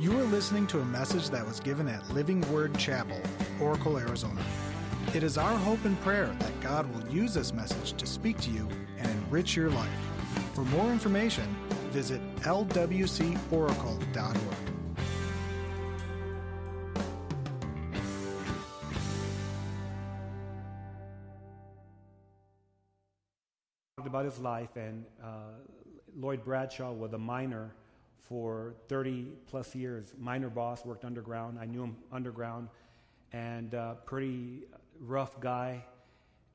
You are listening to a message that was given at Living Word Chapel, Oracle, Arizona. It is our hope and prayer that God will use this message to speak to you and enrich your life. For more information, visit lwcoracle.org. about his life, and uh, Lloyd Bradshaw was a miner for 30 plus years. Minor boss, worked underground. I knew him underground, and uh, pretty rough guy.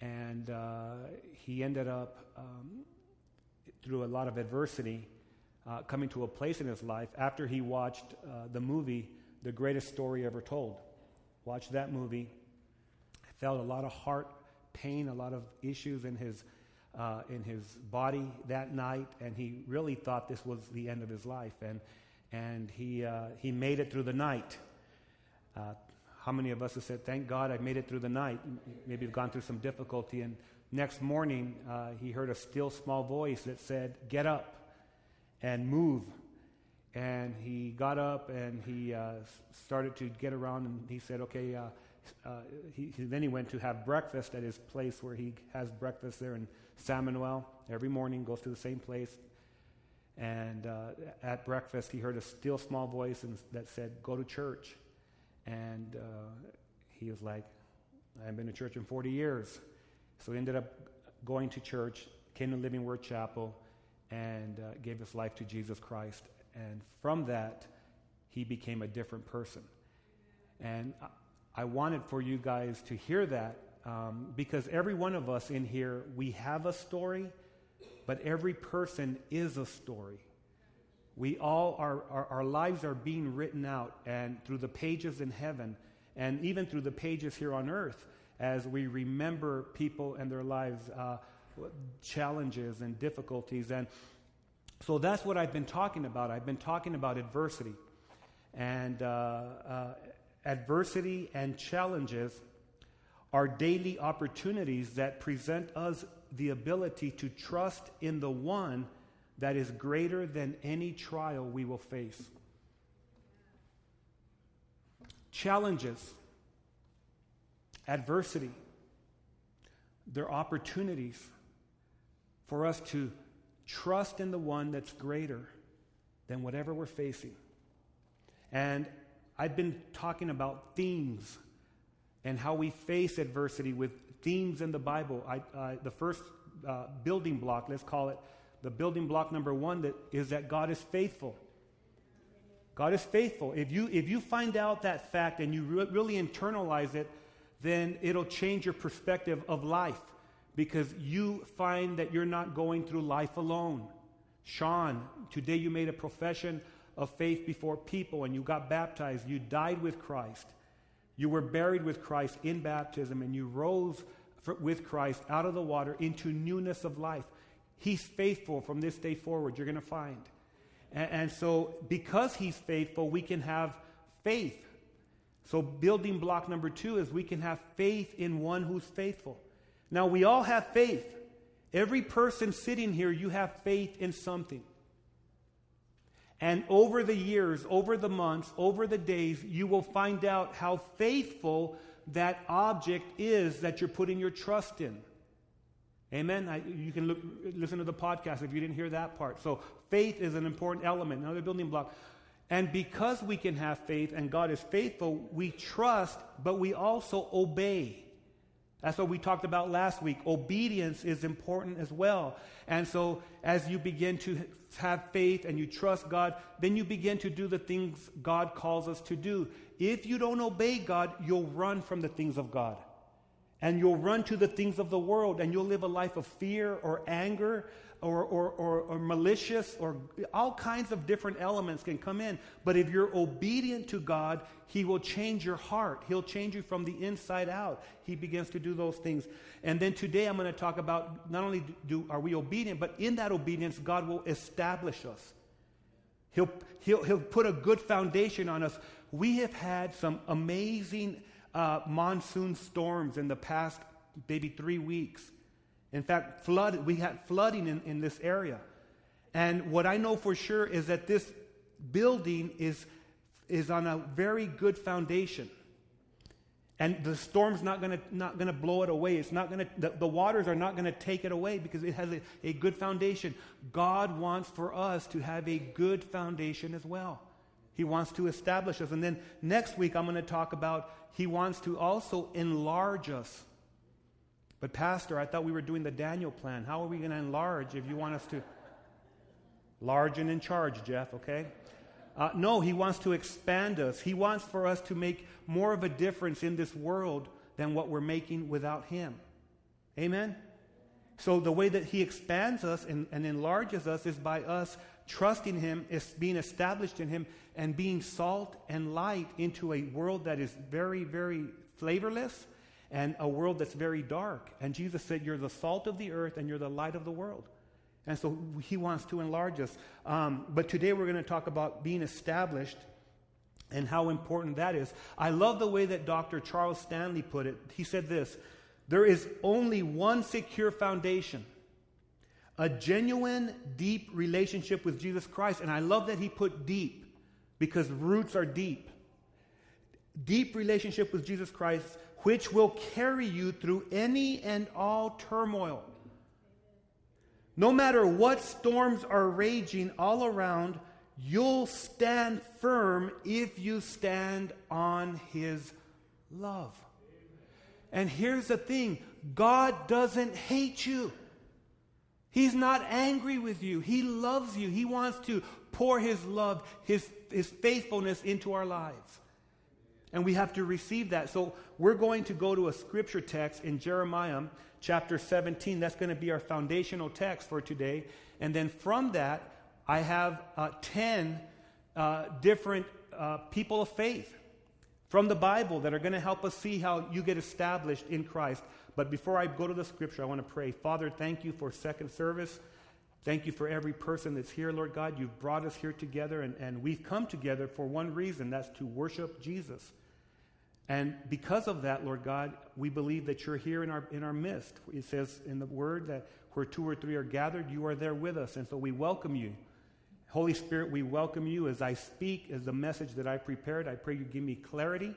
And uh, he ended up, um, through a lot of adversity, uh, coming to a place in his life after he watched uh, the movie, The Greatest Story Ever Told. Watched that movie, felt a lot of heart pain, a lot of issues in his uh, in his body that night, and he really thought this was the end of his life. And, and he, uh, he made it through the night. Uh, how many of us have said, Thank God I made it through the night? Maybe you've gone through some difficulty. And next morning, uh, he heard a still small voice that said, Get up and move. And he got up and he uh, started to get around, and he said, Okay, uh, uh, he, he, then he went to have breakfast at his place where he has breakfast there in San Manuel. Every morning, goes to the same place. And uh, at breakfast, he heard a still small voice and, that said, Go to church. And uh, he was like, I haven't been to church in 40 years. So he ended up going to church, came to Living Word Chapel, and uh, gave his life to Jesus Christ. And from that, he became a different person. And I wanted for you guys to hear that um, because every one of us in here, we have a story, but every person is a story. We all, are, our, our, lives are being written out, and through the pages in heaven, and even through the pages here on earth, as we remember people and their lives, uh, challenges and difficulties. And so that's what I've been talking about. I've been talking about adversity. And uh, uh, adversity and challenges are daily opportunities that present us the ability to trust in the one that is greater than any trial we will face. Challenges, adversity, they're opportunities for us to trust in the one that's greater than whatever we're facing. And I've been talking about themes and how we face adversity with themes in the Bible. I, uh, the first uh, building block, let's call it the building block number one, that is that God is faithful. God is faithful. If you, if you find out that fact and you re- really internalize it, then it'll change your perspective of life because you find that you're not going through life alone. Sean, today you made a profession of faith before people and you got baptized. You died with Christ. You were buried with Christ in baptism and you rose for, with Christ out of the water into newness of life. He's faithful from this day forward, you're going to find. And, and so, because He's faithful, we can have faith. So, building block number two is we can have faith in one who's faithful. Now, we all have faith. Every person sitting here, you have faith in something. And over the years, over the months, over the days, you will find out how faithful that object is that you're putting your trust in. Amen. I, you can look, listen to the podcast if you didn't hear that part. So, faith is an important element, another building block. And because we can have faith and God is faithful, we trust, but we also obey. That's what we talked about last week. Obedience is important as well. And so, as you begin to have faith and you trust God, then you begin to do the things God calls us to do. If you don't obey God, you'll run from the things of God. And you'll run to the things of the world and you'll live a life of fear or anger or, or, or, or, malicious or all kinds of different elements can come in. But if you're obedient to God, He will change your heart. He'll change you from the inside out. He begins to do those things. And then today I'm going to talk about not only do, are we obedient, but in that obedience, God will establish us. He'll, he'll, he'll put a good foundation on us. We have had some amazing uh, monsoon storms in the past maybe three weeks. In fact, flood, we had flooding in, in this area. And what I know for sure is that this building is is on a very good foundation. And the storm's not going to not to blow it away. It's not to the, the, waters are not going to take it away because it has a, a good foundation. God wants for us to have a good foundation as well. He wants to establish us. And then next week I'm going to talk about he wants to also enlarge us. But pastor, I thought we were doing the Daniel plan. How are we going to enlarge if you want us to large and in charge, Jeff, okay? Uh, no, he wants to expand us. He wants for us to make more of a difference in this world than what we're making without him. Amen? So, the way that he expands us and, and enlarges us is by us trusting him, is being established in him, and being salt and light into a world that is very, very flavorless and a world that's very dark. And Jesus said, You're the salt of the earth and you're the light of the world. And so he wants to enlarge us. Um, but today we're going to talk about being established and how important that is. I love the way that Dr. Charles Stanley put it. He said this There is only one secure foundation a genuine, deep relationship with Jesus Christ. And I love that he put deep because roots are deep. Deep relationship with Jesus Christ, which will carry you through any and all turmoil. No matter what storms are raging all around, you'll stand firm if you stand on His love. And here's the thing God doesn't hate you. He's not angry with you. He loves you. He wants to pour His love, His, His faithfulness into our lives. And we have to receive that. So we're going to go to a scripture text in Jeremiah chapter 17. That's going to be our foundational text for today. And then from that, I have uh, 10 uh, different uh, people of faith from the Bible that are going to help us see how you get established in Christ. But before I go to the scripture, I want to pray. Father, thank you for second service. Thank you for every person that's here, Lord God. You've brought us here together, and, and we've come together for one reason that's to worship Jesus. And because of that, Lord God, we believe that you're here in our, in our midst. It says in the word that where two or three are gathered, you are there with us. And so we welcome you. Holy Spirit, we welcome you as I speak, as the message that I prepared. I pray you give me clarity,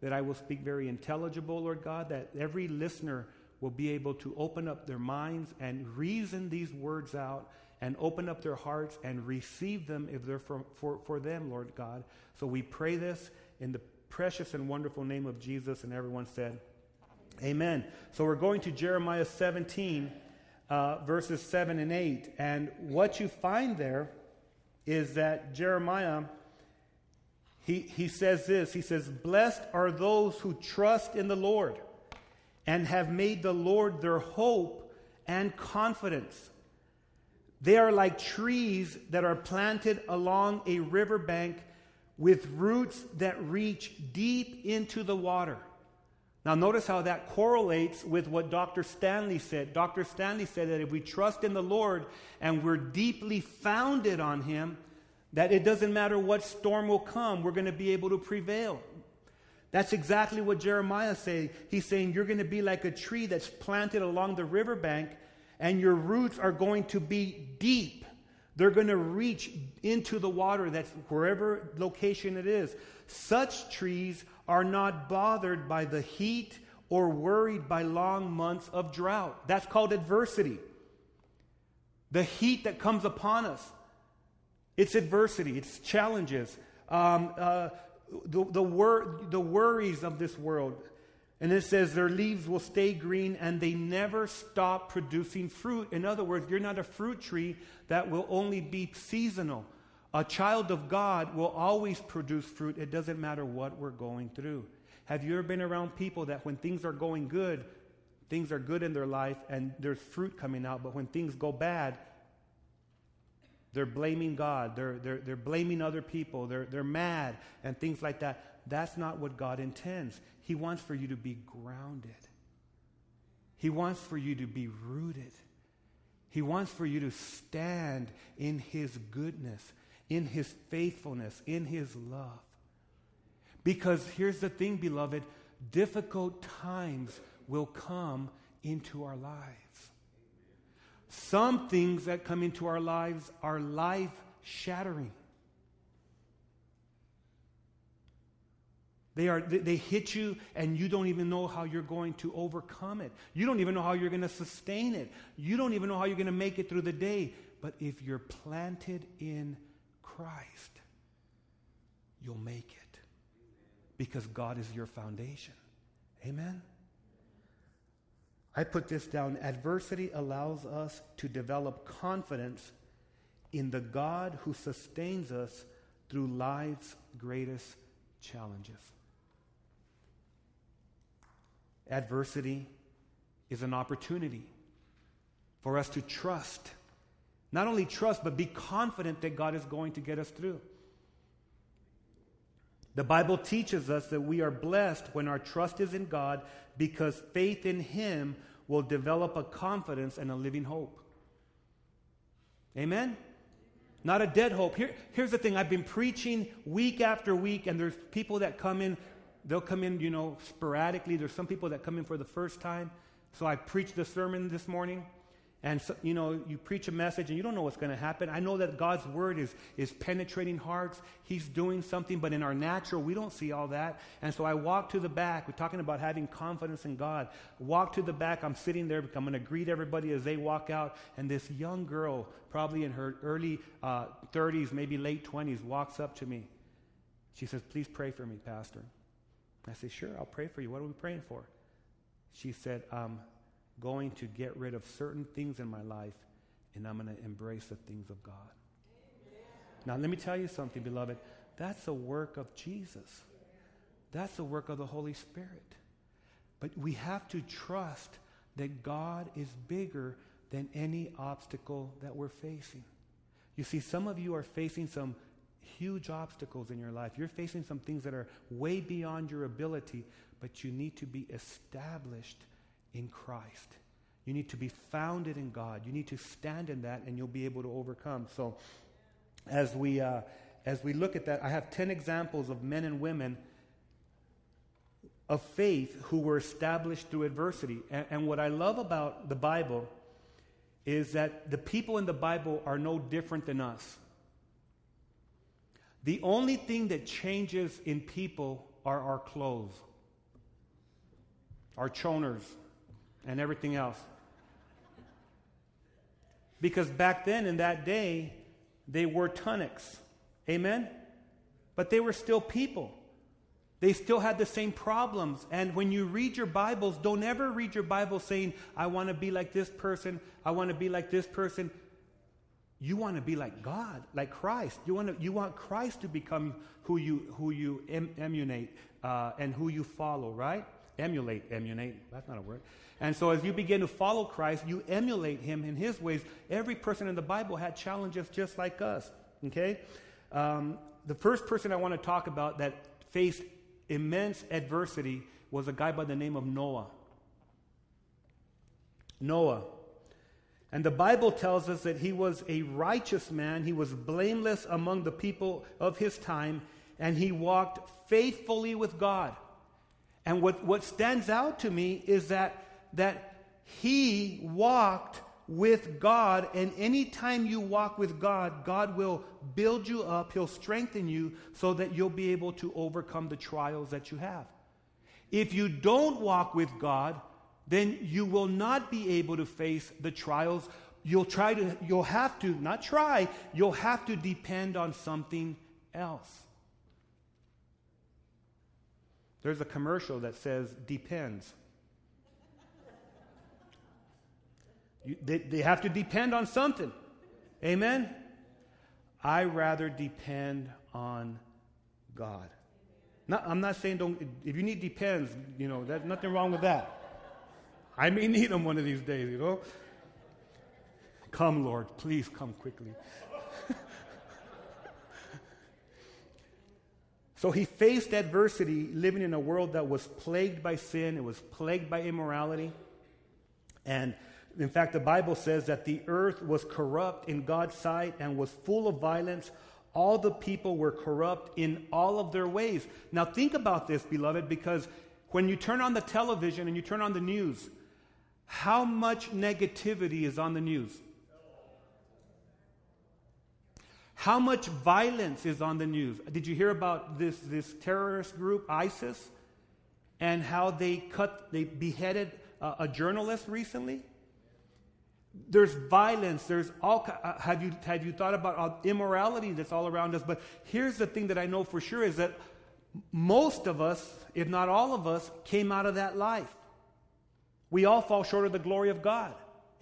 that I will speak very intelligible, Lord God, that every listener will be able to open up their minds and reason these words out and open up their hearts and receive them if they're for, for, for them, Lord God. So we pray this in the precious and wonderful name of Jesus. And everyone said, Amen. So we're going to Jeremiah 17, uh, verses 7 and 8. And what you find there is that Jeremiah, he, he says this He says, Blessed are those who trust in the Lord and have made the Lord their hope and confidence. They are like trees that are planted along a riverbank with roots that reach deep into the water. Now, notice how that correlates with what Dr. Stanley said. Dr. Stanley said that if we trust in the Lord and we're deeply founded on Him, that it doesn't matter what storm will come, we're going to be able to prevail. That's exactly what Jeremiah said. He's saying you're going to be like a tree that's planted along the riverbank, and your roots are going to be deep. They're going to reach into the water that's wherever location it is. Such trees are not bothered by the heat or worried by long months of drought. That's called adversity. The heat that comes upon us. It's adversity, it's challenges, um, uh, the, the, wor- the worries of this world. And it says their leaves will stay green and they never stop producing fruit. In other words, you're not a fruit tree that will only be seasonal. A child of God will always produce fruit. It doesn't matter what we're going through. Have you ever been around people that when things are going good, things are good in their life and there's fruit coming out, but when things go bad, they're blaming God, they're, they're, they're blaming other people, they're, they're mad, and things like that. That's not what God intends. He wants for you to be grounded. He wants for you to be rooted. He wants for you to stand in His goodness, in His faithfulness, in His love. Because here's the thing, beloved difficult times will come into our lives. Some things that come into our lives are life shattering. They, are, they hit you, and you don't even know how you're going to overcome it. You don't even know how you're going to sustain it. You don't even know how you're going to make it through the day. But if you're planted in Christ, you'll make it because God is your foundation. Amen? I put this down. Adversity allows us to develop confidence in the God who sustains us through life's greatest challenges. Adversity is an opportunity for us to trust. Not only trust, but be confident that God is going to get us through. The Bible teaches us that we are blessed when our trust is in God because faith in Him will develop a confidence and a living hope. Amen? Not a dead hope. Here, here's the thing I've been preaching week after week, and there's people that come in They'll come in, you know, sporadically. There's some people that come in for the first time. So I preached the sermon this morning. And, so, you know, you preach a message and you don't know what's going to happen. I know that God's word is, is penetrating hearts. He's doing something, but in our natural, we don't see all that. And so I walk to the back. We're talking about having confidence in God. Walk to the back. I'm sitting there. I'm going to greet everybody as they walk out. And this young girl, probably in her early uh, 30s, maybe late 20s, walks up to me. She says, Please pray for me, Pastor. I say, Sure, I'll pray for you. What are we praying for? She said, I'm going to get rid of certain things in my life and I'm going to embrace the things of God. Amen. Now, let me tell you something, beloved. That's a work of Jesus, that's a work of the Holy Spirit. But we have to trust that God is bigger than any obstacle that we're facing. You see, some of you are facing some huge obstacles in your life. You're facing some things that are way beyond your ability, but you need to be established in Christ. You need to be founded in God. You need to stand in that, and you'll be able to overcome. So, as we uh, as we look at that, I have ten examples of men and women of faith who were established through adversity. And, and what I love about the Bible is that the people in the Bible are no different than us. The only thing that changes in people are our clothes, our choners, and everything else. Because back then, in that day, they wore tunics. Amen? But they were still people. They still had the same problems. And when you read your Bibles, don't ever read your Bible saying, I want to be like this person, I want to be like this person. You want to be like God, like Christ. You want, to, you want Christ to become who you, who you em, emulate uh, and who you follow, right? Emulate, emulate, that's not a word. And so as you begin to follow Christ, you emulate him in his ways. Every person in the Bible had challenges just like us, okay? Um, the first person I want to talk about that faced immense adversity was a guy by the name of Noah. Noah. And the Bible tells us that he was a righteous man. He was blameless among the people of his time, and he walked faithfully with God. And what, what stands out to me is that, that he walked with God, and anytime you walk with God, God will build you up, He'll strengthen you so that you'll be able to overcome the trials that you have. If you don't walk with God, then you will not be able to face the trials. You'll try to, you'll have to, not try, you'll have to depend on something else. There's a commercial that says depends. You, they, they have to depend on something. Amen? I rather depend on God. Not, I'm not saying don't, if you need depends, you know, there's nothing wrong with that. I may need them one of these days, you know. Come, Lord, please come quickly. So he faced adversity living in a world that was plagued by sin, it was plagued by immorality. And in fact, the Bible says that the earth was corrupt in God's sight and was full of violence. All the people were corrupt in all of their ways. Now, think about this, beloved, because when you turn on the television and you turn on the news, how much negativity is on the news? How much violence is on the news? Did you hear about this, this terrorist group, ISIS, and how they cut, they beheaded a, a journalist recently? There's violence. There's all. Uh, have you have you thought about immorality that's all around us? But here's the thing that I know for sure is that most of us, if not all of us, came out of that life. We all fall short of the glory of God.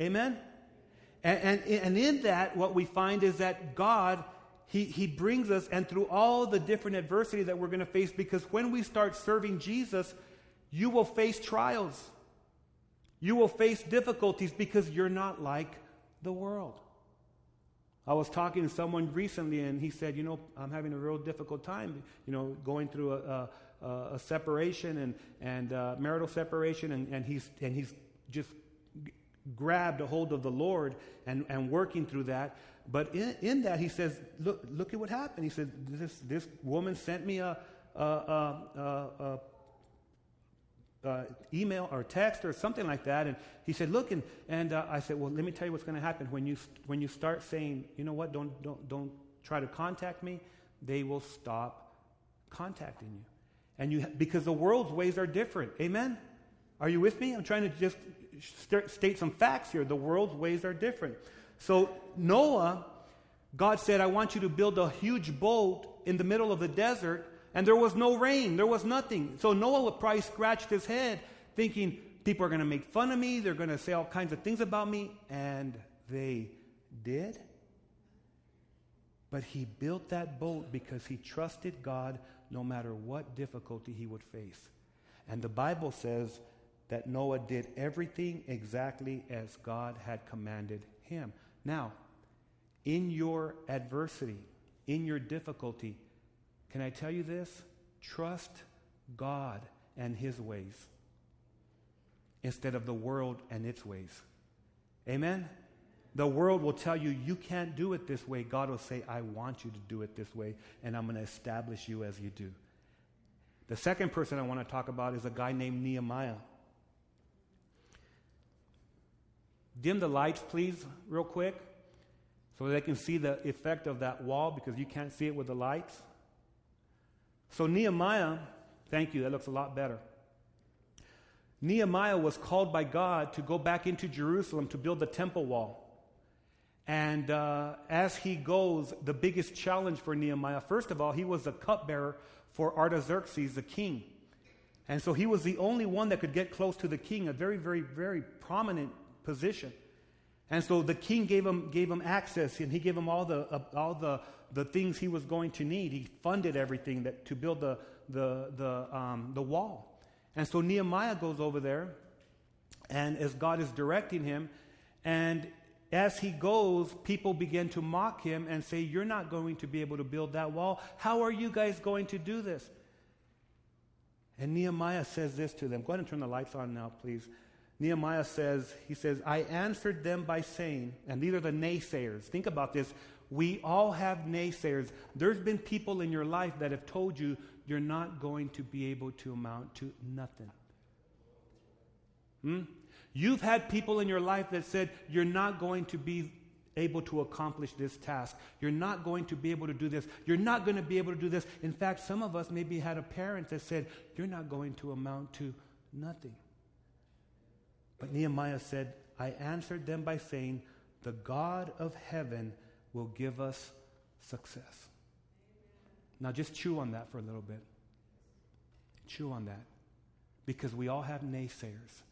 Amen? And, and, and in that, what we find is that God, he, he brings us, and through all the different adversity that we're going to face, because when we start serving Jesus, you will face trials. You will face difficulties because you're not like the world. I was talking to someone recently, and he said, You know, I'm having a real difficult time, you know, going through a, a, a separation and, and uh, marital separation, and, and, he's, and he's just grabbed a hold of the Lord and, and working through that. But in, in that, he says, look, look at what happened. He said, this, this woman sent me a, a, a, uh, email or text or something like that. And he said, look, and, and uh, I said, well, let me tell you what's going to happen. When you, when you start saying, you know what, don't, don't, don't try to contact me, they will stop contacting you. And you, because the world's ways are different. Amen? Are you with me? I'm trying to just st- state some facts here. The world's ways are different. So Noah, God said, I want you to build a huge boat in the middle of the desert and there was no rain, there was nothing. So Noah probably scratched his head thinking, people are going to make fun of me, they're going to say all kinds of things about me. And they did. But he built that boat because he trusted God no matter what difficulty he would face. And the Bible says that Noah did everything exactly as God had commanded him. Now, in your adversity, in your difficulty, can I tell you this? Trust God and His ways instead of the world and its ways. Amen? The world will tell you, you can't do it this way. God will say, I want you to do it this way, and I'm going to establish you as you do. The second person I want to talk about is a guy named Nehemiah. Dim the lights, please, real quick, so they can see the effect of that wall because you can't see it with the lights. So, Nehemiah, thank you, that looks a lot better. Nehemiah was called by God to go back into Jerusalem to build the temple wall. And uh, as he goes, the biggest challenge for Nehemiah, first of all, he was the cupbearer for Artaxerxes, the king. And so he was the only one that could get close to the king, a very, very, very prominent position. And so the king gave him, gave him access, and he gave him all the, uh, all the the things he was going to need. He funded everything that, to build the, the, the, um, the wall. And so Nehemiah goes over there, and as God is directing him, and as he goes, people begin to mock him and say, You're not going to be able to build that wall. How are you guys going to do this? And Nehemiah says this to them. Go ahead and turn the lights on now, please. Nehemiah says, He says, I answered them by saying, and these are the naysayers. Think about this. We all have naysayers. There's been people in your life that have told you you're not going to be able to amount to nothing. Hmm? You've had people in your life that said you're not going to be able to accomplish this task. You're not going to be able to do this. You're not going to be able to do this. In fact, some of us maybe had a parent that said, You're not going to amount to nothing. But Nehemiah said, I answered them by saying, The God of heaven will give us success. Now, just chew on that for a little bit. Chew on that. Because we all have naysayers.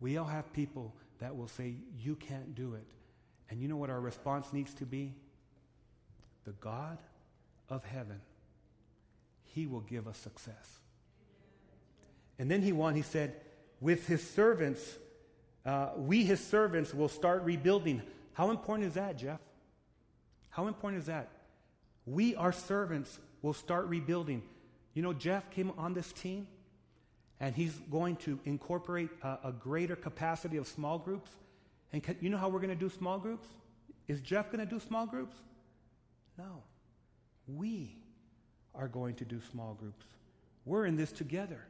We all have people that will say, You can't do it. And you know what our response needs to be? The God of heaven, He will give us success. And then he won, he said, With His servants, uh, we, His servants, will start rebuilding. How important is that, Jeff? How important is that? We, our servants, will start rebuilding. You know, Jeff came on this team, and he's going to incorporate a, a greater capacity of small groups. And can, you know how we're going to do small groups? Is Jeff going to do small groups? No. We are going to do small groups. We're in this together.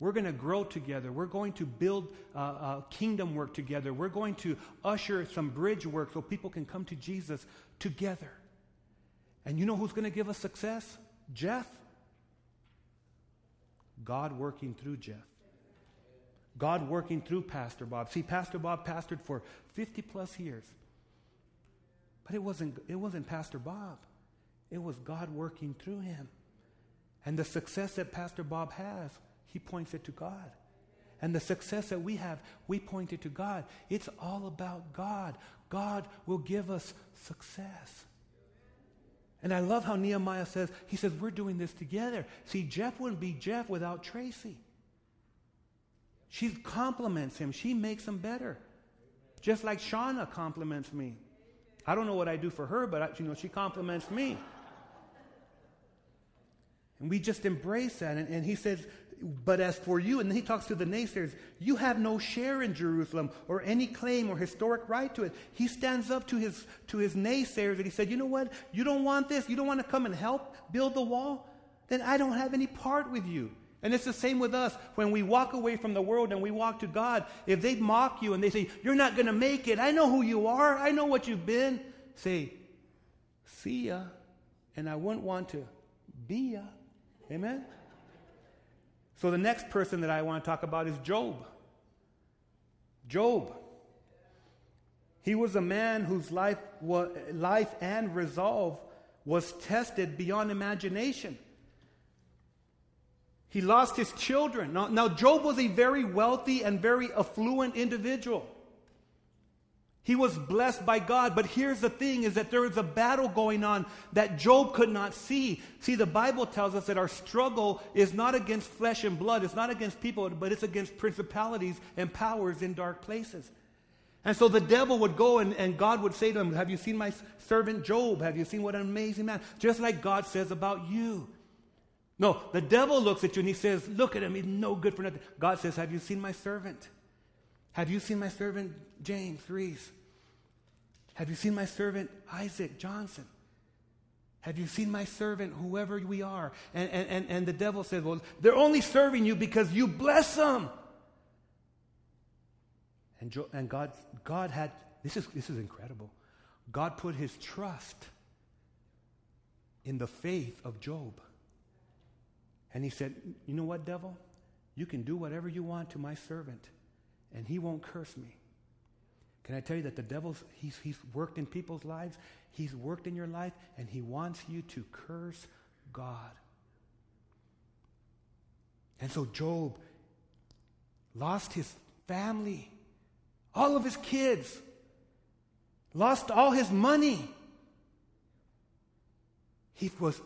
We're going to grow together. We're going to build uh, uh, kingdom work together. We're going to usher some bridge work so people can come to Jesus together. And you know who's going to give us success? Jeff. God working through Jeff. God working through Pastor Bob. See, Pastor Bob pastored for 50 plus years. But it wasn't, it wasn't Pastor Bob, it was God working through him. And the success that Pastor Bob has, he points it to God. And the success that we have, we point it to God. It's all about God. God will give us success. And I love how Nehemiah says, he says, we're doing this together. See, Jeff wouldn't be Jeff without Tracy. She complements him, she makes him better. Just like Shauna complements me. I don't know what I do for her, but I, you know, she complements me. And we just embrace that. And, and he says, but as for you, and he talks to the naysayers, you have no share in Jerusalem or any claim or historic right to it. He stands up to his, to his naysayers and he said, You know what? You don't want this? You don't want to come and help build the wall? Then I don't have any part with you. And it's the same with us. When we walk away from the world and we walk to God, if they mock you and they say, You're not going to make it, I know who you are, I know what you've been, say, See ya. And I wouldn't want to be ya. Amen? So the next person that I want to talk about is Job. Job. He was a man whose life, life and resolve was tested beyond imagination. He lost his children. Now, now, Job was a very wealthy and very affluent individual. He was blessed by God, but here's the thing is that there is a battle going on that Job could not see. See, the Bible tells us that our struggle is not against flesh and blood, it's not against people, but it's against principalities and powers in dark places. And so the devil would go and, and God would say to him, Have you seen my servant Job? Have you seen what an amazing man? Just like God says about you. No, the devil looks at you and he says, Look at him, he's no good for nothing. God says, Have you seen my servant? Have you seen my servant James Reese? Have you seen my servant Isaac Johnson? Have you seen my servant, whoever we are? And, and, and, and the devil says, Well, they're only serving you because you bless them. And, jo- and God, God had, this is, this is incredible. God put his trust in the faith of Job. And he said, You know what, devil? You can do whatever you want to my servant and he won't curse me. Can I tell you that the devil's, he's, he's worked in people's lives, he's worked in your life, and he wants you to curse God. And so Job lost his family, all of his kids, lost all his money. He was,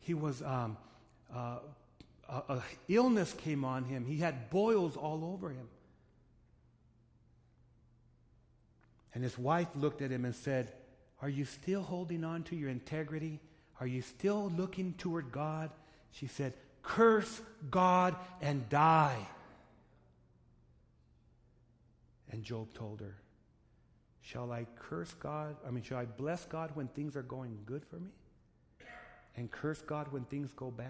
he was um, uh, a, a illness came on him. He had boils all over him. And his wife looked at him and said, Are you still holding on to your integrity? Are you still looking toward God? She said, Curse God and die. And Job told her, Shall I curse God? I mean, shall I bless God when things are going good for me? And curse God when things go bad?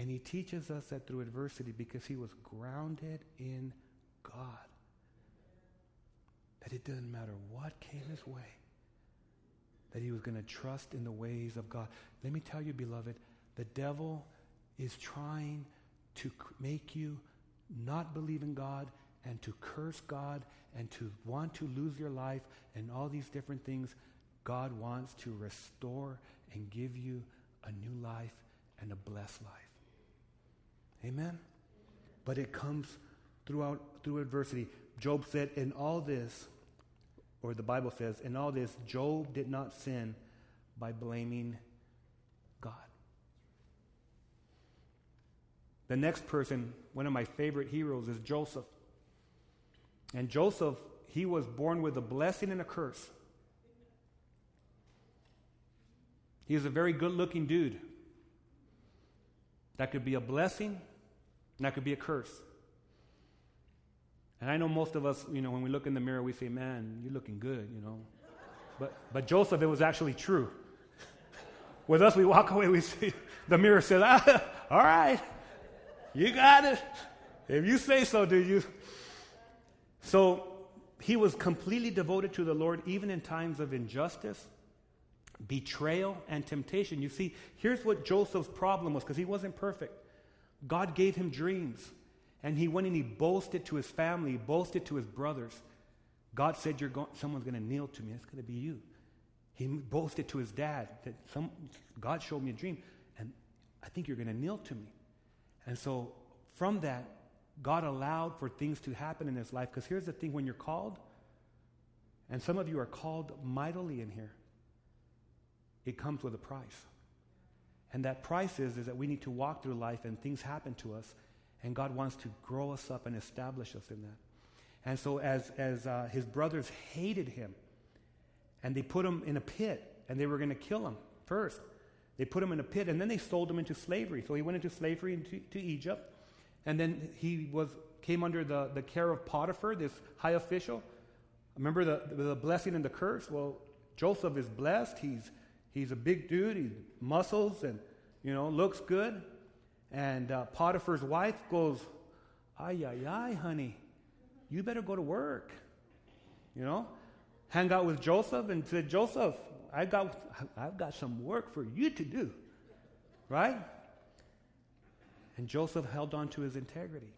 And he teaches us that through adversity because he was grounded in God. That it doesn't matter what came his way, that he was going to trust in the ways of God. Let me tell you, beloved, the devil is trying to make you not believe in God and to curse God and to want to lose your life and all these different things. God wants to restore and give you a new life and a blessed life. Amen? But it comes throughout through adversity. Job said, in all this, or the Bible says, in all this, Job did not sin by blaming God. The next person, one of my favorite heroes, is Joseph. And Joseph, he was born with a blessing and a curse. He was a very good looking dude. That could be a blessing and that could be a curse. And I know most of us, you know, when we look in the mirror, we say, man, you're looking good, you know. But, but Joseph, it was actually true. With us, we walk away, we see the mirror says, ah, all right, you got it. If you say so, do you? So he was completely devoted to the Lord, even in times of injustice, betrayal and temptation. You see, here's what Joseph's problem was because he wasn't perfect. God gave him dreams, and he went and he boasted to his family, boasted to his brothers. God said, You're going, someone's going to kneel to me. It's going to be you. He boasted to his dad that some, God showed me a dream, and I think you're going to kneel to me. And so from that, God allowed for things to happen in his life. Because here's the thing when you're called, and some of you are called mightily in here, it comes with a price. And that price is, is that we need to walk through life and things happen to us, and God wants to grow us up and establish us in that. And so, as, as uh, his brothers hated him, and they put him in a pit, and they were going to kill him first. They put him in a pit, and then they sold him into slavery. So he went into slavery into to Egypt, and then he was came under the, the care of Potiphar, this high official. Remember the, the blessing and the curse? Well, Joseph is blessed. He's, he's a big dude. He muscles and, you know, looks good. And uh, Potiphar's wife goes, ay, ay, ay, honey, you better go to work. You know, hang out with Joseph and said, Joseph, I got, I've got some work for you to do. Right? And Joseph held on to his integrity.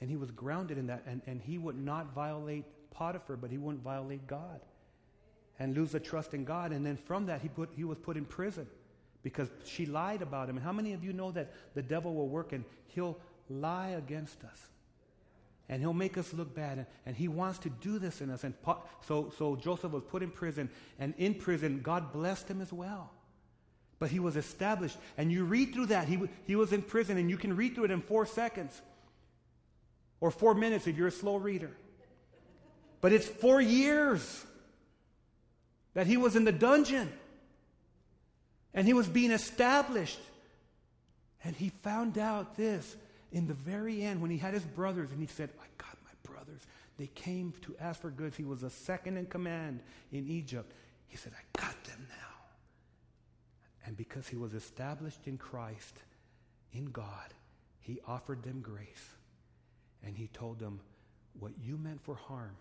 And he was grounded in that. And, and he would not violate Potiphar, but he wouldn't violate God and lose the trust in God. And then from that, he, put, he was put in prison because she lied about him. And how many of you know that the devil will work and he'll lie against us? And he'll make us look bad. And, and he wants to do this in us. And so, so Joseph was put in prison. And in prison, God blessed him as well. But he was established. And you read through that. He, he was in prison, and you can read through it in four seconds or four minutes if you're a slow reader. But it's four years that he was in the dungeon. And he was being established. And he found out this in the very end when he had his brothers and he said, I got my brothers. They came to ask for goods. He was a second in command in Egypt. He said, I got them now. And because he was established in Christ, in God, he offered them grace. And he told them, What you meant for harm,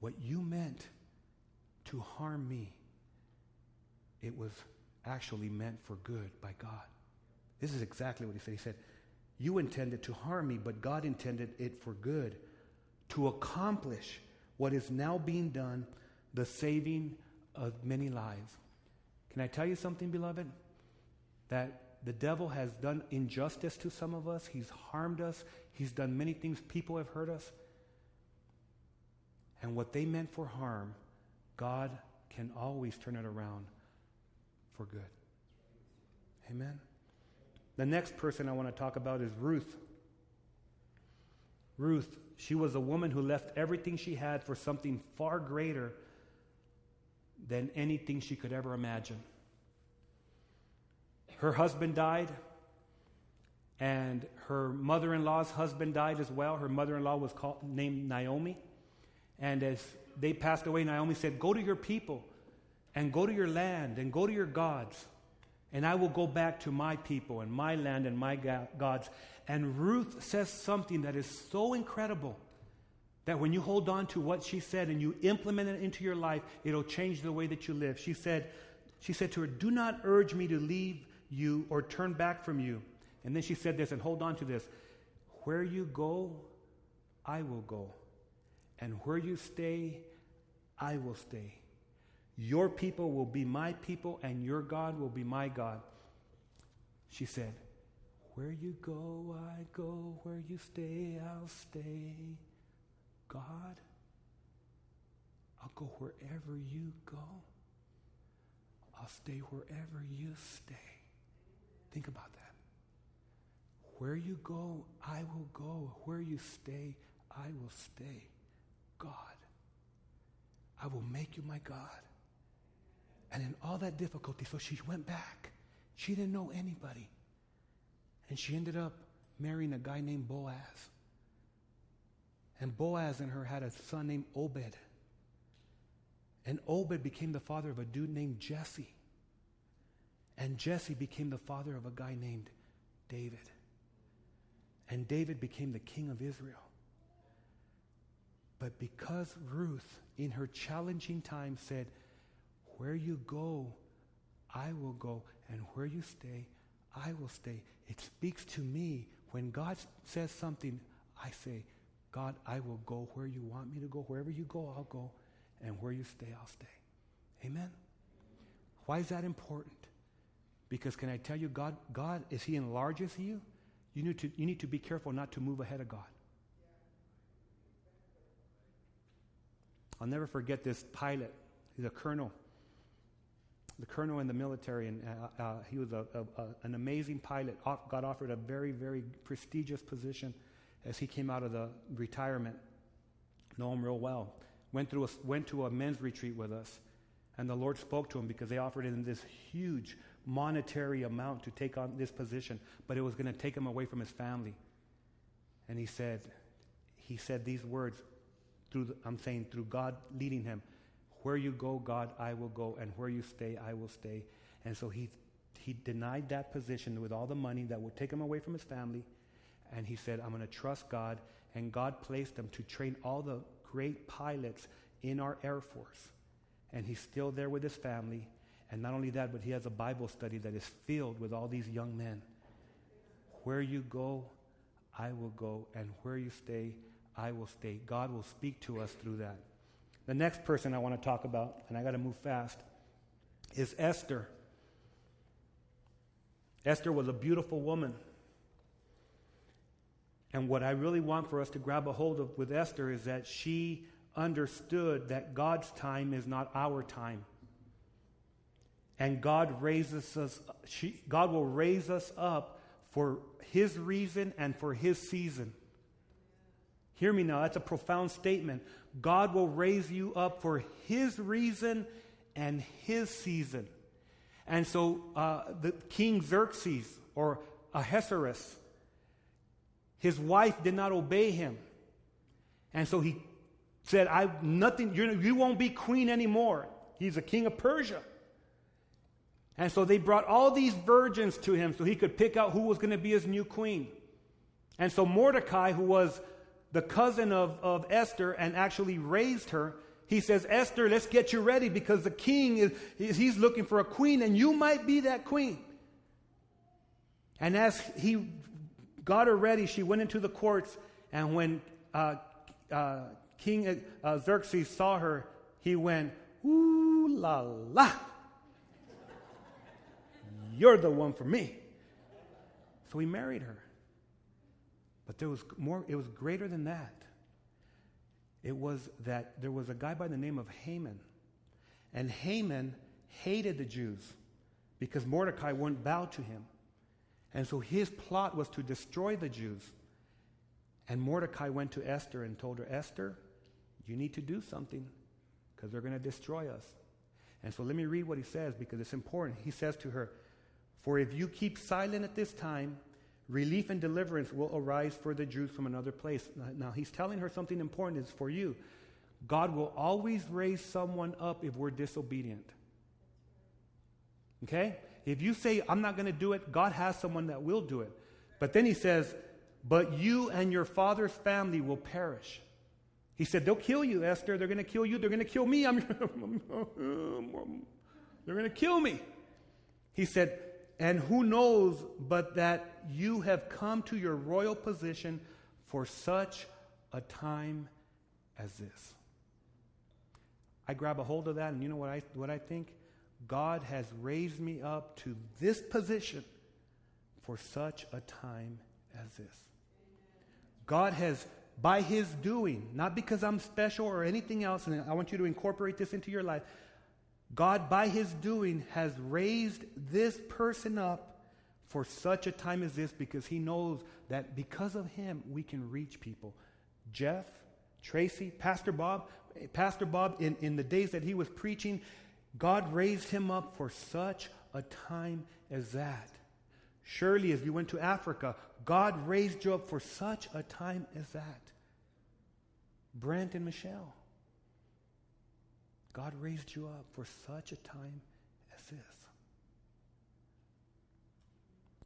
what you meant to harm me, it was actually meant for good by God. This is exactly what he said. He said, You intended to harm me, but God intended it for good, to accomplish what is now being done, the saving of many lives. Can I tell you something, beloved? That the devil has done injustice to some of us, he's harmed us, he's done many things. People have hurt us. And what they meant for harm, God can always turn it around for good. Amen? The next person I want to talk about is Ruth. Ruth, she was a woman who left everything she had for something far greater than anything she could ever imagine. Her husband died, and her mother in law's husband died as well. Her mother in law was called, named Naomi. And as they passed away, Naomi said, Go to your people, and go to your land, and go to your gods, and I will go back to my people, and my land, and my gods. And Ruth says something that is so incredible that when you hold on to what she said and you implement it into your life, it'll change the way that you live. She said, she said to her, Do not urge me to leave you or turn back from you. And then she said this, and hold on to this Where you go, I will go. And where you stay, I will stay. Your people will be my people, and your God will be my God. She said, Where you go, I go. Where you stay, I'll stay. God, I'll go wherever you go. I'll stay wherever you stay. Think about that. Where you go, I will go. Where you stay, I will stay. God, I will make you my God. And in all that difficulty, so she went back. She didn't know anybody. And she ended up marrying a guy named Boaz. And Boaz and her had a son named Obed. And Obed became the father of a dude named Jesse. And Jesse became the father of a guy named David. And David became the king of Israel. But because Ruth, in her challenging time, said, Where you go, I will go, and where you stay, I will stay. It speaks to me. When God says something, I say, God, I will go where you want me to go. Wherever you go, I'll go. And where you stay, I'll stay. Amen? Why is that important? Because can I tell you, God, God, as He enlarges you, you need to, you need to be careful not to move ahead of God. I'll never forget this pilot. He's a colonel, the colonel in the military, and uh, uh, he was a, a, a, an amazing pilot. Off, got offered a very, very prestigious position as he came out of the retirement. Know him real well. Went through a, went to a men's retreat with us, and the Lord spoke to him because they offered him this huge monetary amount to take on this position, but it was going to take him away from his family. And he said, he said these words through the, I'm saying through God leading him. Where you go, God, I will go, and where you stay, I will stay. And so he he denied that position with all the money that would take him away from his family. And he said, I'm going to trust God. And God placed him to train all the great pilots in our Air Force. And he's still there with his family. And not only that, but he has a Bible study that is filled with all these young men. Where you go, I will go, and where you stay, I will stay. God will speak to us through that. The next person I want to talk about, and I got to move fast, is Esther. Esther was a beautiful woman. And what I really want for us to grab a hold of with Esther is that she understood that God's time is not our time. And God raises us, she, God will raise us up for His reason and for His season. Hear me now, that's a profound statement. God will raise you up for His reason and His season. And so uh, the King Xerxes or Ahasuerus, his wife did not obey him. And so he said, I nothing, you won't be queen anymore. He's a king of Persia. And so they brought all these virgins to him so he could pick out who was going to be his new queen. And so Mordecai, who was the cousin of, of Esther and actually raised her, he says, Esther, let's get you ready because the king is he's looking for a queen and you might be that queen. And as he got her ready, she went into the courts. And when uh, uh, King uh, Xerxes saw her, he went, Ooh la la. You're the one for me. So he married her. But there was more, it was greater than that. It was that there was a guy by the name of Haman. And Haman hated the Jews because Mordecai wouldn't bow to him. And so his plot was to destroy the Jews. And Mordecai went to Esther and told her, Esther, you need to do something because they're going to destroy us. And so let me read what he says because it's important. He says to her, for if you keep silent at this time, relief and deliverance will arise for the Jews from another place. Now, he's telling her something important is for you. God will always raise someone up if we're disobedient. Okay? If you say, I'm not going to do it, God has someone that will do it. But then he says, But you and your father's family will perish. He said, They'll kill you, Esther. They're going to kill you. They're going to kill me. I'm, they're going to kill me. He said, and who knows but that you have come to your royal position for such a time as this? I grab a hold of that, and you know what I, what I think? God has raised me up to this position for such a time as this. God has, by His doing, not because I'm special or anything else, and I want you to incorporate this into your life, God, by his doing, has raised this person up for such a time as this because he knows that because of him, we can reach people. Jeff, Tracy, Pastor Bob, Pastor Bob, in, in the days that he was preaching, God raised him up for such a time as that. Surely, as you went to Africa, God raised you up for such a time as that. Brent and Michelle. God raised you up for such a time as this.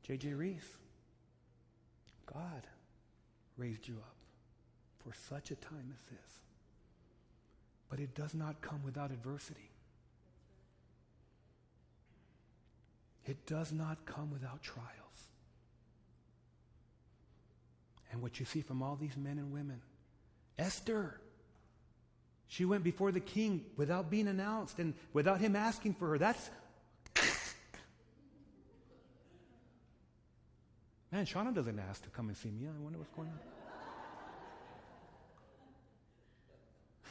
J.J. Reese, God raised you up for such a time as this. But it does not come without adversity. It does not come without trials. And what you see from all these men and women Esther, she went before the king without being announced and without him asking for her. That's. Man, Shauna doesn't ask to come and see me. I wonder what's going on.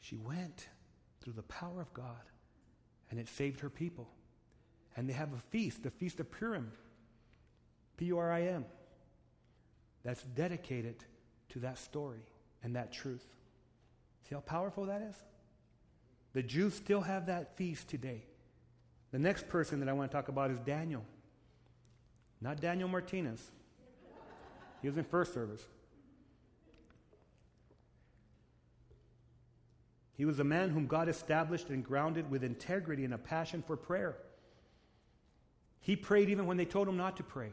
she went through the power of God, and it saved her people. And they have a feast, the Feast of Purim, P U R I M, that's dedicated to that story and that truth. See how powerful that is? The Jews still have that feast today. The next person that I want to talk about is Daniel. Not Daniel Martinez. He was in first service. He was a man whom God established and grounded with integrity and a passion for prayer. He prayed even when they told him not to pray.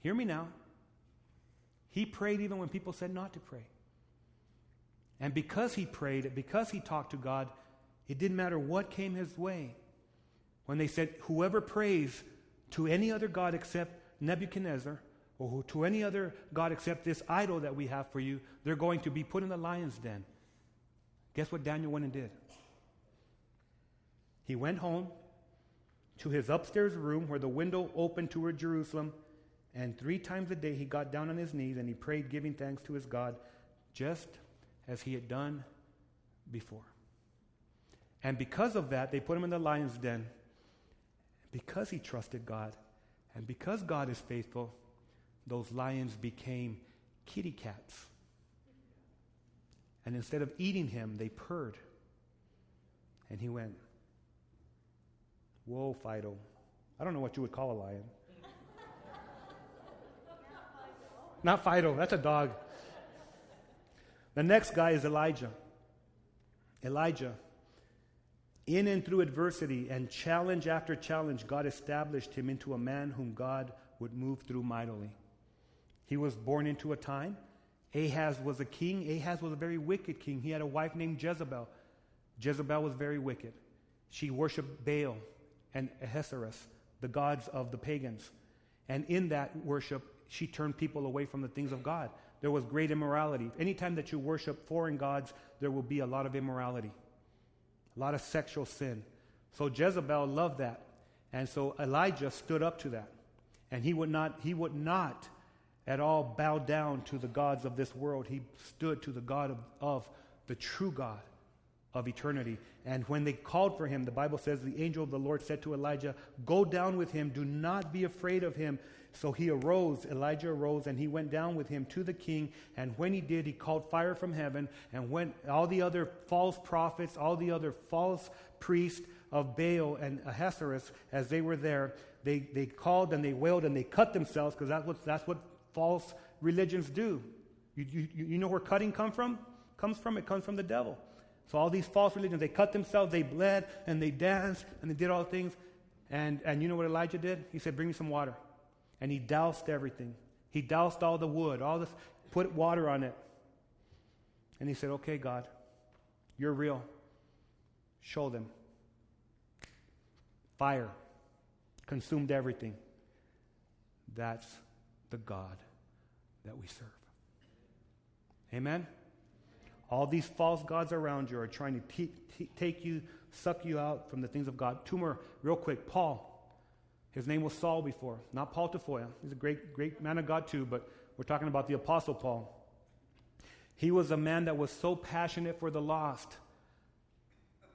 Hear me now. He prayed even when people said not to pray. And because he prayed, because he talked to God, it didn't matter what came his way. When they said, whoever prays to any other God except Nebuchadnezzar, or to any other God except this idol that we have for you, they're going to be put in the lion's den. Guess what Daniel went and did? He went home to his upstairs room where the window opened toward Jerusalem, and three times a day he got down on his knees and he prayed, giving thanks to his God, just as he had done before. And because of that, they put him in the lion's den. Because he trusted God, and because God is faithful, those lions became kitty cats. And instead of eating him, they purred. And he went, Whoa, Fido. I don't know what you would call a lion. Not Fido, that's a dog. The next guy is Elijah. Elijah. In and through adversity and challenge after challenge, God established him into a man whom God would move through mightily. He was born into a time. Ahaz was a king. Ahaz was a very wicked king. He had a wife named Jezebel. Jezebel was very wicked. She worshiped Baal and Ahasuerus, the gods of the pagans. And in that worship, she turned people away from the things of God. There was great immorality. Anytime that you worship foreign gods, there will be a lot of immorality, a lot of sexual sin. So Jezebel loved that. And so Elijah stood up to that. And he would not, he would not at all bow down to the gods of this world. He stood to the God of, of the true God of eternity. And when they called for him, the Bible says the angel of the Lord said to Elijah, Go down with him, do not be afraid of him. So he arose, Elijah arose, and he went down with him to the king. And when he did, he called fire from heaven. And when all the other false prophets, all the other false priests of Baal and Ahasuerus, as they were there, they, they called and they wailed and they cut themselves because that's what, that's what false religions do. You, you, you know where cutting come from? Comes from? It comes from the devil. So all these false religions, they cut themselves, they bled, and they danced, and they did all things. And, and you know what Elijah did? He said, bring me some water. And he doused everything. He doused all the wood, all this, put water on it. And he said, okay, God, you're real. Show them. Fire consumed everything. That's the God that we serve. Amen? All these false gods around you are trying to take you, suck you out from the things of God. Two more, real quick. Paul. His name was Saul before, not Paul Tafoya. He's a great, great man of God too, but we're talking about the Apostle Paul. He was a man that was so passionate for the lost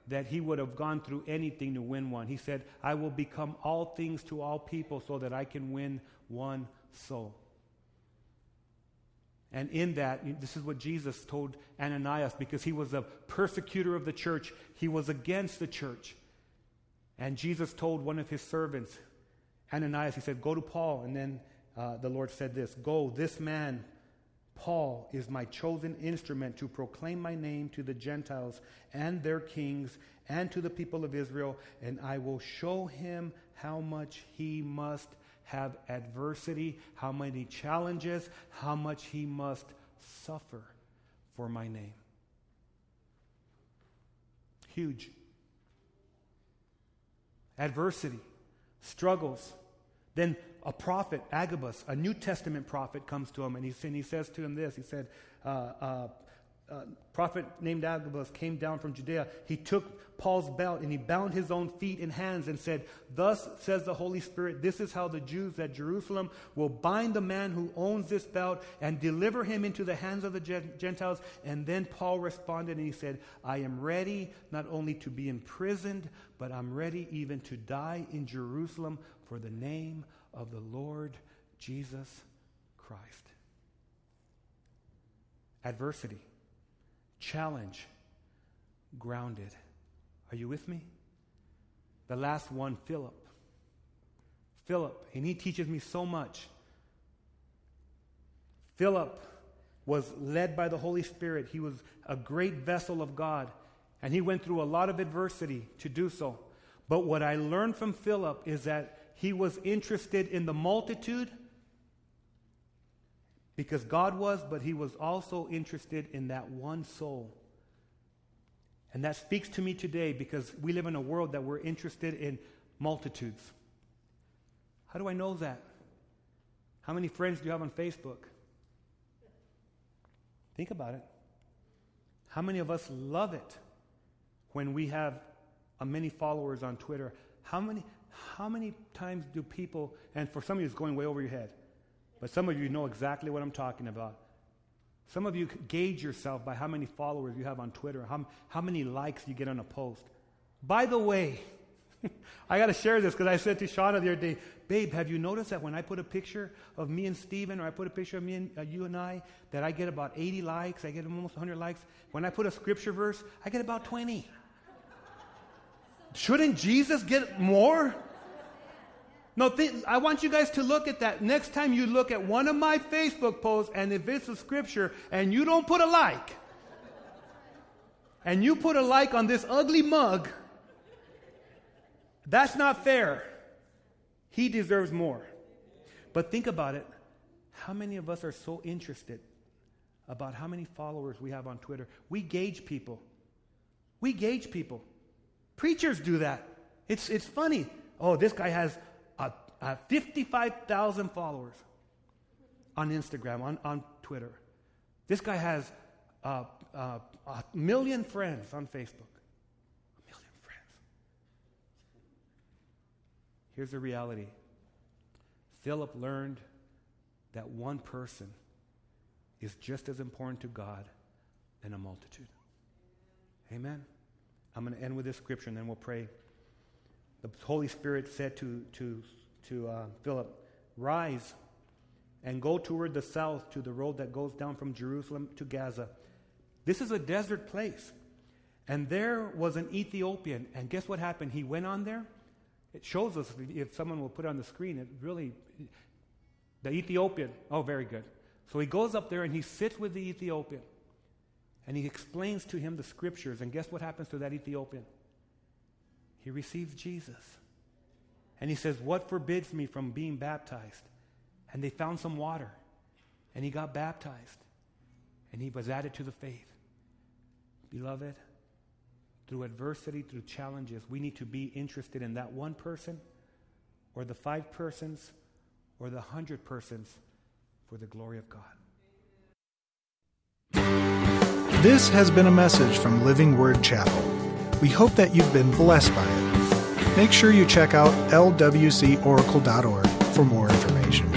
that he would have gone through anything to win one. He said, I will become all things to all people so that I can win one soul. And in that, this is what Jesus told Ananias because he was a persecutor of the church. He was against the church. And Jesus told one of his servants, Ananias, he said, Go to Paul. And then uh, the Lord said this Go, this man, Paul, is my chosen instrument to proclaim my name to the Gentiles and their kings and to the people of Israel, and I will show him how much he must have adversity, how many challenges, how much he must suffer for my name. Huge. adversity, struggles. Then a prophet, Agabus, a New Testament prophet, comes to him and he, and he says to him this. He said, uh, uh, uh, prophet named Agabus came down from Judea. He took Paul's belt and he bound his own feet and hands and said, Thus says the Holy Spirit, this is how the Jews at Jerusalem will bind the man who owns this belt and deliver him into the hands of the Gentiles. And then Paul responded and he said, I am ready not only to be imprisoned, but I'm ready even to die in Jerusalem for the name of the Lord Jesus Christ. Adversity challenge, grounded. Are you with me? The last one, Philip. Philip, and he teaches me so much. Philip was led by the Holy Spirit. He was a great vessel of God, and he went through a lot of adversity to do so. But what I learned from Philip is that he was interested in the multitude because God was, but he was also interested in that one soul. And that speaks to me today because we live in a world that we're interested in multitudes. How do I know that? How many friends do you have on Facebook? Think about it. How many of us love it when we have a many followers on Twitter? How many, how many times do people, and for some of you it's going way over your head, but some of you know exactly what I'm talking about. Some of you gauge yourself by how many followers you have on Twitter, how, how many likes you get on a post. By the way, I got to share this because I said to Shauna the other day, Babe, have you noticed that when I put a picture of me and Steven or I put a picture of me and uh, you and I, that I get about 80 likes, I get almost 100 likes? When I put a scripture verse, I get about 20. Shouldn't Jesus get more? No, th- I want you guys to look at that. Next time you look at one of my Facebook posts, and if it's a scripture and you don't put a like, and you put a like on this ugly mug, that's not fair. He deserves more. But think about it. How many of us are so interested about how many followers we have on Twitter? We gauge people. We gauge people. Preachers do that. It's, it's funny. Oh, this guy has uh, 55,000 followers on Instagram, on, on Twitter. This guy has uh, uh, a million friends on Facebook. A million friends. Here's the reality Philip learned that one person is just as important to God than a multitude. Amen. I'm going to end with this scripture and then we'll pray. The Holy Spirit said to, to to uh, Philip, Rise and go toward the south to the road that goes down from Jerusalem to Gaza. This is a desert place. And there was an Ethiopian. And guess what happened? He went on there. It shows us, if someone will put it on the screen, it really, the Ethiopian. Oh, very good. So he goes up there and he sits with the Ethiopian. And he explains to him the scriptures. And guess what happens to that Ethiopian? He receives Jesus. And he says, What forbids me from being baptized? And they found some water. And he got baptized. And he was added to the faith. Beloved, through adversity, through challenges, we need to be interested in that one person, or the five persons, or the hundred persons for the glory of God. This has been a message from Living Word Chapel. We hope that you've been blessed by it. Make sure you check out lwcoracle.org for more information.